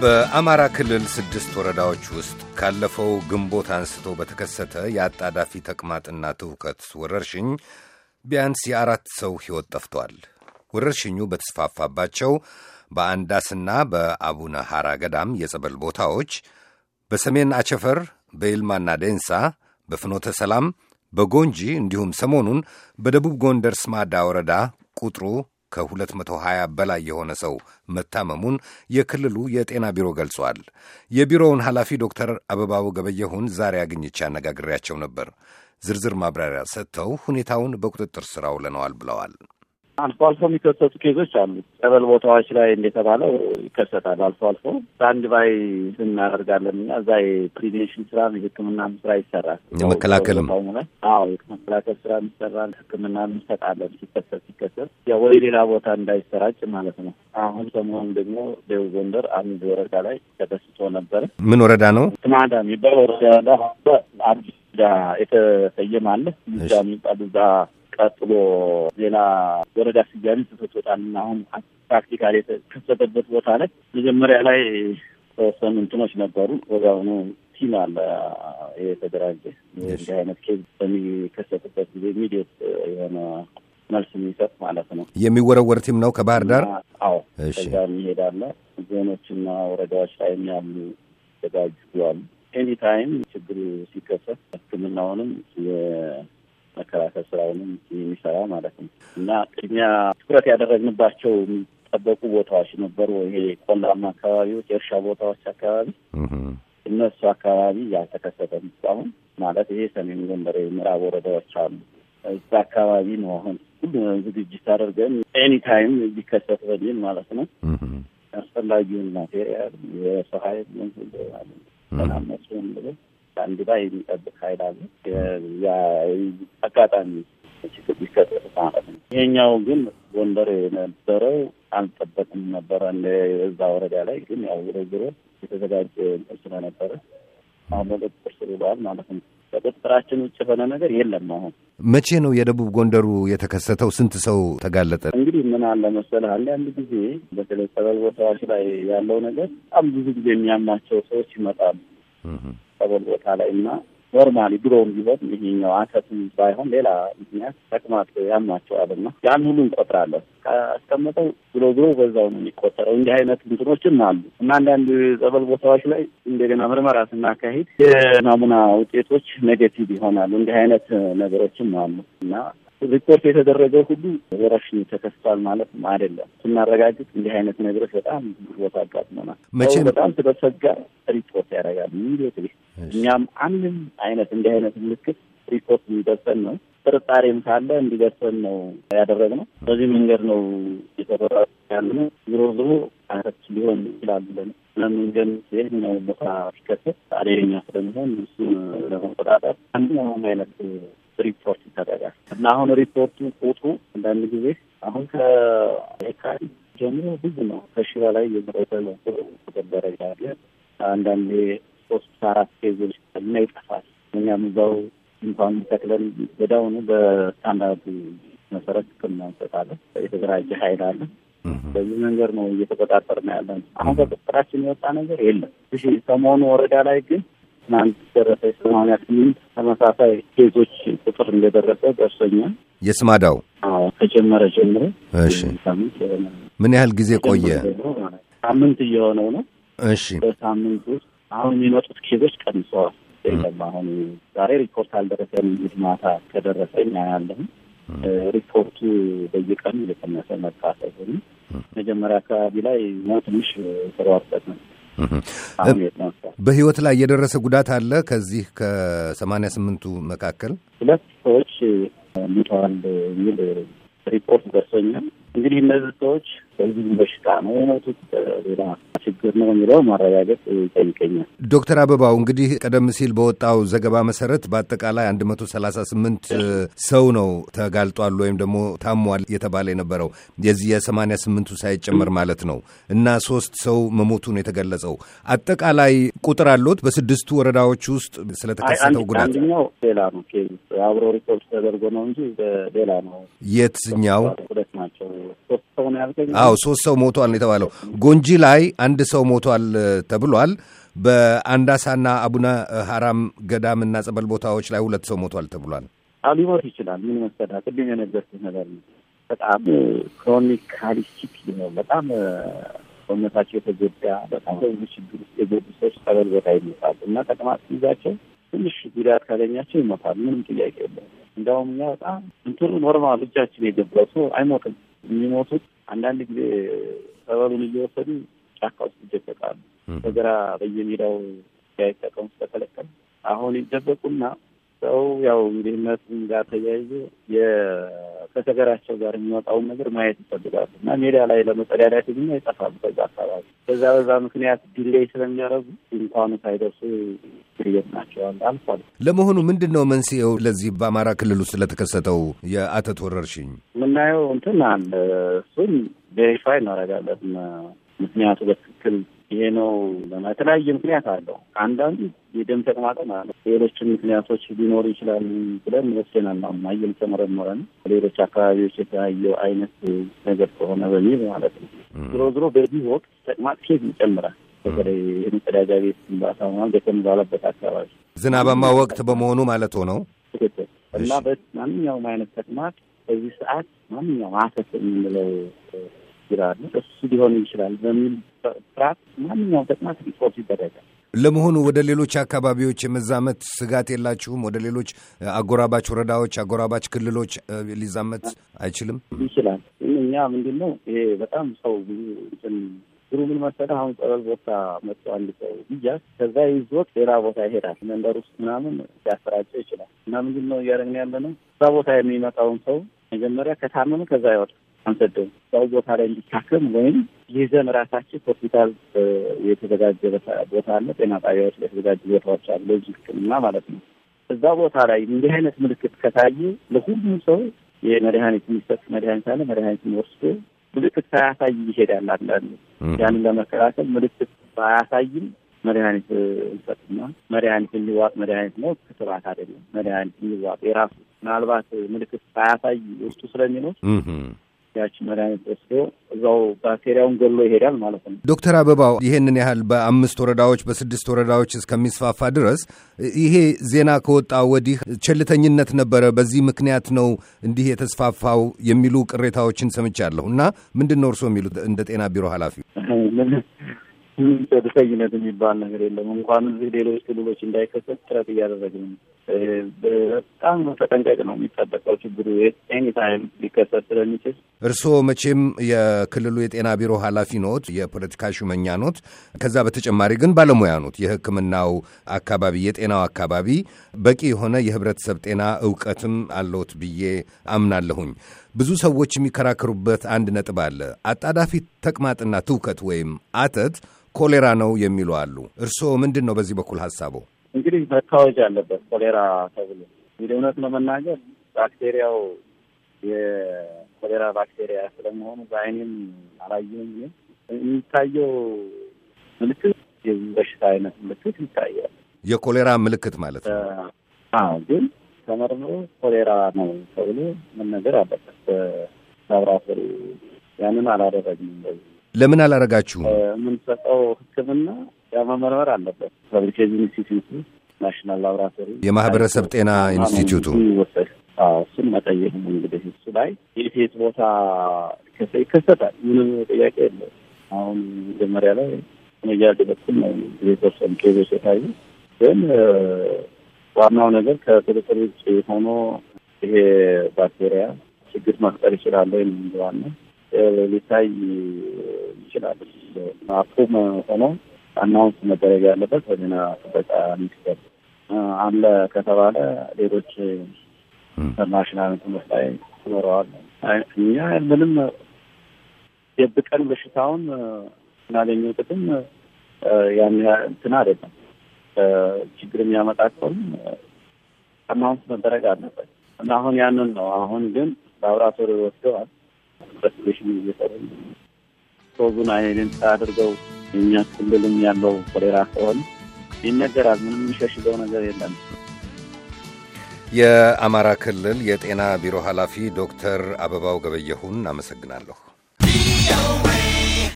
በአማራ ክልል ስድስት ወረዳዎች ውስጥ ካለፈው ግንቦት አንስቶ በተከሰተ የአጣዳፊ ተቅማጥና ትውከት ወረርሽኝ ቢያንስ የአራት ሰው ሕይወት ጠፍቷል። ወረርሽኙ በተስፋፋባቸው በአንዳስና በአቡነ ሐራ ገዳም የጸበል ቦታዎች፣ በሰሜን አቸፈር፣ በይልማና ዴንሳ፣ በፍኖተ ሰላም፣ በጎንጂ እንዲሁም ሰሞኑን በደቡብ ጎንደር ስማዳ ወረዳ ቁጥሩ ከ220 በላይ የሆነ ሰው መታመሙን የክልሉ የጤና ቢሮ ገልጿል። የቢሮውን ኃላፊ ዶክተር አበባው ገበየሁን ዛሬ አግኝቼ አነጋግሬያቸው ነበር። ዝርዝር ማብራሪያ ሰጥተው ሁኔታውን በቁጥጥር ስር አውለነዋል ብለዋል። አልፎ አልፎ የሚከሰቱ case ኦች አሉ። ጸበል ቦታዎች ላይ እንደተባለው ይከሰታል። አልፎ አልፎ በአንድ ባይ እናደርጋለን እና እዛ የ prevention ስራ የሕክምና ስራ ይሰራል። የመከላከልም አዎ የመከላከል ስራ ይሰራል። ሕክምና እንሰጣለን። ሲከሰት ሲከሰት ወደ ሌላ ቦታ እንዳይሰራጭ ማለት ነው። አሁን ሰሞኑን ደግሞ ደቡብ ጎንደር አንድ ወረዳ ላይ ተከስቶ ነበረ። ምን ወረዳ ነው? ስማዳ የሚባል ወረዳ አዲስ የተሰየመ አለ። እዛ የሚባል እዛ ቀጥሎ ሌላ ወረዳ ስያሜ ተሰጥቶታልና አሁን practical የተከሰተበት ቦታ ላይ መጀመሪያ ላይ ተወሰኑ እንትኖች ነበሩ። ወዲያውኑ team አለ የተደራጀ እንዲህ አይነት case በሚከሰትበት ጊዜ immediate የሆነ መልስ የሚሰጥ ማለት ነው። የሚወረወር team ነው ከባህር ዳር። አዎ ከዛ የሚሄዳለ ዞኖችና ወረዳዎች ላይ ያሉ ተዘጋጁ አሉ። any time ችግሩ ሲከሰት ሕክምናውንም መከላከል ስራውንም የሚሰራ ማለት ነው እና ቅድሚያ ትኩረት ያደረግንባቸው የሚጠበቁ ቦታዎች ነበሩ። ይሄ ቆላማ አካባቢዎች፣ የእርሻ ቦታዎች አካባቢ እነሱ አካባቢ ያልተከሰተም እስካሁን ማለት ይሄ ሰሜን ጎንደር ምዕራብ ወረዳዎች አሉ። እዛ አካባቢ ነው አሁን ሁሉ ዝግጅት አድርገን any time ሊከሰት በሚል ማለት ነው አስፈላጊውን material የሰው ኃይል ሰላም አንድ ላይ የሚጠብቅ ኃይል አለ። አጋጣሚ ችግር ሊከሰት ማለት ነው። ይሄኛው ግን ጎንደር የነበረው አልጠበቅም ነበረ እዛ ወረዳ ላይ ግን ያው ዞሮ ዞሮ የተዘጋጀ ስለነበረ አሁን በቁጥጥር ስር ውሏል ማለት ነው። ከቁጥጥራችን ውጭ የሆነ ነገር የለም። አሁን መቼ ነው የደቡብ ጎንደሩ የተከሰተው? ስንት ሰው ተጋለጠ? እንግዲህ ምን አለ መሰለህ አንዳንድ ጊዜ በተለይ ጸበል ቦታዎች ላይ ያለው ነገር በጣም ብዙ ጊዜ የሚያማቸው ሰዎች ይመጣሉ ጸበል ቦታ ላይ እና normally ድሮም ቢሆን ይሄኛው አተትም ባይሆን ሌላ ምክንያት ተቅማጥ ያማቸዋል እና ያን ሁሉ እንቆጥራለን። ካስቀመጠው ብሎ ብሎ በዛው ነው የሚቆጠረው። እንዲህ አይነት እንትኖችም አሉ እና አንዳንድ ጸበል ቦታዎች ላይ እንደገና ምርመራ ስናካሂድ የናሙና ውጤቶች negative ይሆናሉ። እንዲህ አይነት ነገሮችም አሉ እና ሪፖርት የተደረገው ሁሉ ወረርሽኝ ተከስቷል ማለት አይደለም። ስናረጋግጥ እንዲህ አይነት ነገሮች በጣም ብዙ ቦታ አጋጥመናል። መቼም በጣም ስለሰጋ ሪፖርት ያደርጋል immediately። እኛም አንድም አይነት እንዲህ አይነት ምልክት ሪፖርት የሚደርሰን ነው። ጥርጣሬም ካለ እንዲደርሰን ነው ያደረግነው። በዚህ መንገድ ነው የተበራ ያለ ዞሮ ዞሮ አይነት ሊሆን ይችላል ብለን ለመንገድ የትኛው ቦታ ሲከሰት አደገኛ ስለሚሆን እሱን ለመቆጣጠር አንድኛውም አይነት ሪፖርት ይደረጋል እና አሁን ሪፖርቱ ቁጥሩ አንዳንድ ጊዜ አሁን ከየካቲት ጀምሮ ብዙ ነው። ከሺ በላይ ቁጥር ደረጃ አለ። አንዳንዴ ሶስት አራት case ኦች እና ይጠፋል። እኛም እዛው እንኳን ተክለን ወዲያውኑ በስታንዳርዱ መሰረት ሕክምና እንሰጣለን። የተደራጀ ኃይል አለ። በዚህ መንገድ ነው እየተቆጣጠር ነው ያለን። አሁን በቁጥጥራችን የወጣ ነገር የለም። እሺ ስማዳ ወረዳ ላይ ግን ትናንት ደረሰ ሰማንያ ስምንት ተመሳሳይ case ኦች ቁጥር እንደደረሰ ደርሶኛል። የስማዳው ከጀመረ ጀምሮ እሺ ሳምንት የሆነ ምን ያህል ጊዜ ቆየ? ሳምንት እየሆነው ነው። እሺ በሳምንት ውስጥ አሁን የሚመጡት ኬዞች ቀንሰዋል። አሁን ዛሬ ሪፖርት አልደረሰም። እንግዲህ ማታ ከደረሰኝ አያለሁም። ሪፖርቱ በየቀኑ እየቀነሰ መጣ። ሳይሆን መጀመሪያ አካባቢ ላይ ትንሽ ነው። አሁን የት ነው በህይወት ላይ የደረሰ ጉዳት አለ? ከዚህ ከሰማንያ ስምንቱ መካከል ሁለት ሰዎች ሙተዋል የሚል ሪፖርት ደርሶኛል። እንግዲህ እነዚህ ሰዎች በዚህ በሽታ ነው የሞቱት ሌላ ችግር ነው የሚለው ማረጋገጥ ይጠይቀኛል። ዶክተር አበባው እንግዲህ ቀደም ሲል በወጣው ዘገባ መሰረት በአጠቃላይ አንድ መቶ ሰላሳ ስምንት ሰው ነው ተጋልጧል ወይም ደግሞ ታሟል የተባለ የነበረው የዚህ የሰማንያ ስምንቱ ሳይጨመር ማለት ነው እና ሶስት ሰው መሞቱን የተገለጸው አጠቃላይ ቁጥር አሎት በስድስቱ ወረዳዎች ውስጥ ስለተከሰተው ጉዳት አንደኛው ሌላ ነው case አብሮ ሪፖርት ተደርጎ ነው እንጂ ሌላ ነው። የትኛው ሁለት ናቸው። ሶስት ሰው ነው ያልከኝ? አዎ ሶስት ሰው ሞቷል ነው የተባለው። ጎንጂ ላይ አንድ ሰው ሞቷል ተብሏል። በአንዳሳና አቡነ ሀራም ገዳምና ጸበል ቦታዎች ላይ ሁለት ሰው ሞቷል ተብሏል። ሊሞት ይችላል። ምን መሰለህ ቅድም የነገርኩህ ነገር ነው። በጣም chronically sick ነው። በጣም ሰውነታቸው የተጎዳ በጣም በብዙ ችግር ውስጥ የገቡ ሰዎች ጸበል ቦታ ይሞታሉ እና ተቅማጥ ሲይዛቸው ትንሽ ጉዳት ካገኛቸው ይሞታል። ምንም ጥያቄ የለም። እንዲያውም እኛ በጣም እንትኑ normal እጃችን የገባው ሰው አይሞትም። የሚሞቱት አንዳንድ ጊዜ ጸበሉን እየወሰዱ ጫካ ውስጥ ይደበቃሉ። በግራ በየሜዳው ያይጠቀሙ ስለተለቀም አሁን ይደበቁና ሰው ያው እንግዲህ እነሱም ጋር ተያይዞ ከሰገራቸው ጋር የሚወጣውን ነገር ማየት ይፈልጋሉ እና ሜዳ ላይ ለመጸዳዳት ግን ይጠፋሉ። በዛ አካባቢ በዛ በዛ ምክንያት delay ስለሚያደርጉ እንኳኑ ሳይደርሱ ግርየት ናቸዋል አልፏል። ለመሆኑ ምንድን ነው መንስኤው ለዚህ በአማራ ክልል ውስጥ ለተከሰተው የአተት ወረርሽኝ? የምናየው እንትን አለ። እሱን verify እናደርጋለን ምክንያቱ በትክክል ይሄ ነው። የተለያየ ምክንያት አለው። አንዳንዱ የደም ተቅማጥም አለ። ሌሎችም ምክንያቶች ሊኖሩ ይችላሉ ብለን ወስደናል። አሁን እየተመረመረ ነው። ሌሎች አካባቢዎች የተለያየው አይነት ነገር ከሆነ በሚል ማለት ነው። ዝሮ ዝሮ በዚህ ወቅት ተቅማጥ ኬዝ ይጨምራል። በተለይ የመጸዳጃ ቤት ግንባታ ሆኗል በተባለበት አካባቢ ዝናባማ ወቅት በመሆኑ ማለት ሆነው ትክክል እና ማንኛውም አይነት ተቅማጥ በዚህ ሰዓት ማንኛውም አተት የምንለው ይችላል እሱ ሊሆን ይችላል በሚል ፍርሃት ማንኛውም ተቅማጥ ሪፖርት ይደረጋል። ለመሆኑ ወደ ሌሎች አካባቢዎች የመዛመት ስጋት የላችሁም? ወደ ሌሎች አጎራባች ወረዳዎች፣ አጎራባች ክልሎች ሊዛመት አይችልም? ይችላል። እኛ ምንድን ነው ይሄ በጣም ሰው ድሩ ምን መሰለህ፣ አሁን ጸበል ቦታ መጥቶ አንድ ሰው ብያዝ ከዛ ይዞት ሌላ ቦታ ይሄዳል። መንደር ውስጥ ምናምን ሊያሰራጨው ይችላል። እና ምንድን ነው እያደረግን ያለ ነው እዛ ቦታ የሚመጣውን ሰው መጀመሪያ ከታመመ ከዛ ይወጣል አንሰደውም ሰው ቦታ ላይ እንዲታከም ወይም ይዘን ራሳችን ሆስፒታል የተዘጋጀ ቦታ አለ። ጤና ጣቢያዎች ላይ የተዘጋጁ ቦታዎች አሉ፣ ለዚህ ሕክምና ማለት ነው። እዛ ቦታ ላይ እንዲህ አይነት ምልክት ከታየ ለሁሉም ሰው የመድኃኒት የሚሰጥ መድኃኒት አለ። መድኃኒትን ወስዶ ምልክት ሳያሳይ ይሄዳል። አንዳንዱ ያንን ለመከላከል ምልክት ባያሳይም መድኃኒት እንሰጥና መድኃኒት የሚዋጥ መድኃኒት ነው፣ ክትባት አይደለም። መድኃኒት የሚዋጥ የራሱ ምናልባት ምልክት ሳያሳይ ውስጡ ስለሚኖር ያቺ መድኃኒት ወስዶ እዛው ባክቴሪያውን ገሎ ይሄዳል ማለት ነው። ዶክተር አበባው ይሄንን ያህል በአምስት ወረዳዎች በስድስት ወረዳዎች እስከሚስፋፋ ድረስ ይሄ ዜና ከወጣ ወዲህ ቸልተኝነት ነበረ፣ በዚህ ምክንያት ነው እንዲህ የተስፋፋው የሚሉ ቅሬታዎችን ሰምቻለሁ እና ምንድን ነው እርስዎ የሚሉት እንደ ጤና ቢሮ ኃላፊ? ቸልተኝነት የሚባል ነገር የለም። እንኳን እዚህ ሌሎች ክልሎች እንዳይከሰት ጥረት እያደረግን ነው። በጣም ተጠንቀቅ ነው የሚጠበቀው። ችግሩ any time ሊከሰት ስለሚችል እርስዎ መቼም የክልሉ የጤና ቢሮ ኃላፊ ኖት፣ የፖለቲካ ሹመኛ ኖት። ከዛ በተጨማሪ ግን ባለሙያ ኖት። የሕክምናው አካባቢ የጤናው አካባቢ በቂ የሆነ የህብረተሰብ ጤና እውቀትም አለዎት ብዬ አምናለሁኝ። ብዙ ሰዎች የሚከራከሩበት አንድ ነጥብ አለ። አጣዳፊ ተቅማጥና ትውከት ወይም አተት ኮሌራ ነው የሚሉ አሉ። እርስዎ ምንድን ነው በዚህ በኩል ሀሳቡ? እንግዲህ መታወጅ አለበት ኮሌራ ተብሎ እንግዲህ እውነት ለመናገር ባክቴሪያው የኮሌራ ባክቴሪያ ስለመሆኑ በአይኔም አላየሁም። የሚታየው ምልክት የዚህ በሽታ አይነት ምልክት ይታያል። የኮሌራ ምልክት ማለት ነው። ግን ተመርምሮ ኮሌራ ነው ተብሎ መነገር አለበት በላብራቶሪ። ያንን አላደረግንም። በዚህ ለምን አላረጋችሁም? የምንሰጠው ሕክምና ያ መመርመር አለበት። public health ኢንስቲትዩቱ national ላብራቶሪ የማህበረሰብ ጤና ኢንስቲትዩቱ ይወሰድ እሱን መጠየቅ ነው እንግዲህ እሱ ላይ የት ቦታ ይከሰታል። ምንም ጥያቄ የለም። አሁን መጀመሪያ ላይ መያድ በኩል ነው የተወሰኑ case ኦች የታዩ ግን ዋናው ነገር ከቁጥጥር ውጭ ሆኖ ይሄ ባክቴሪያ ችግር መፍጠር ይችላል ወይም ዋና ሊታይ ይችላል። አቁም ሆኖ አናውንስ መደረግ ያለበት በዜና ጥበቃ ሚኒስቴር አለ ከተባለ ሌሎች ኢንተርናሽናል ትምህርት ላይ ይኖረዋል። እኛ ምንም የብቀን በሽታውን እናገኘው ጥቅም ያን እንትን አይደለም። ችግር የሚያመጣ announce መደረግ አለበት እና አሁን ያንን ነው። አሁን ግን ላብራቶሪ ወስደዋል። investigation እየሰሩ source ኡን identify አድርገው የእኛ ክልልም ያለው ኮሌራ ከሆነ ይነገራል። ምንም የሚሸሽገው ነገር የለም። የአማራ ክልል የጤና ቢሮ ኃላፊ ዶክተር አበባው ገበየሁን አመሰግናለሁ።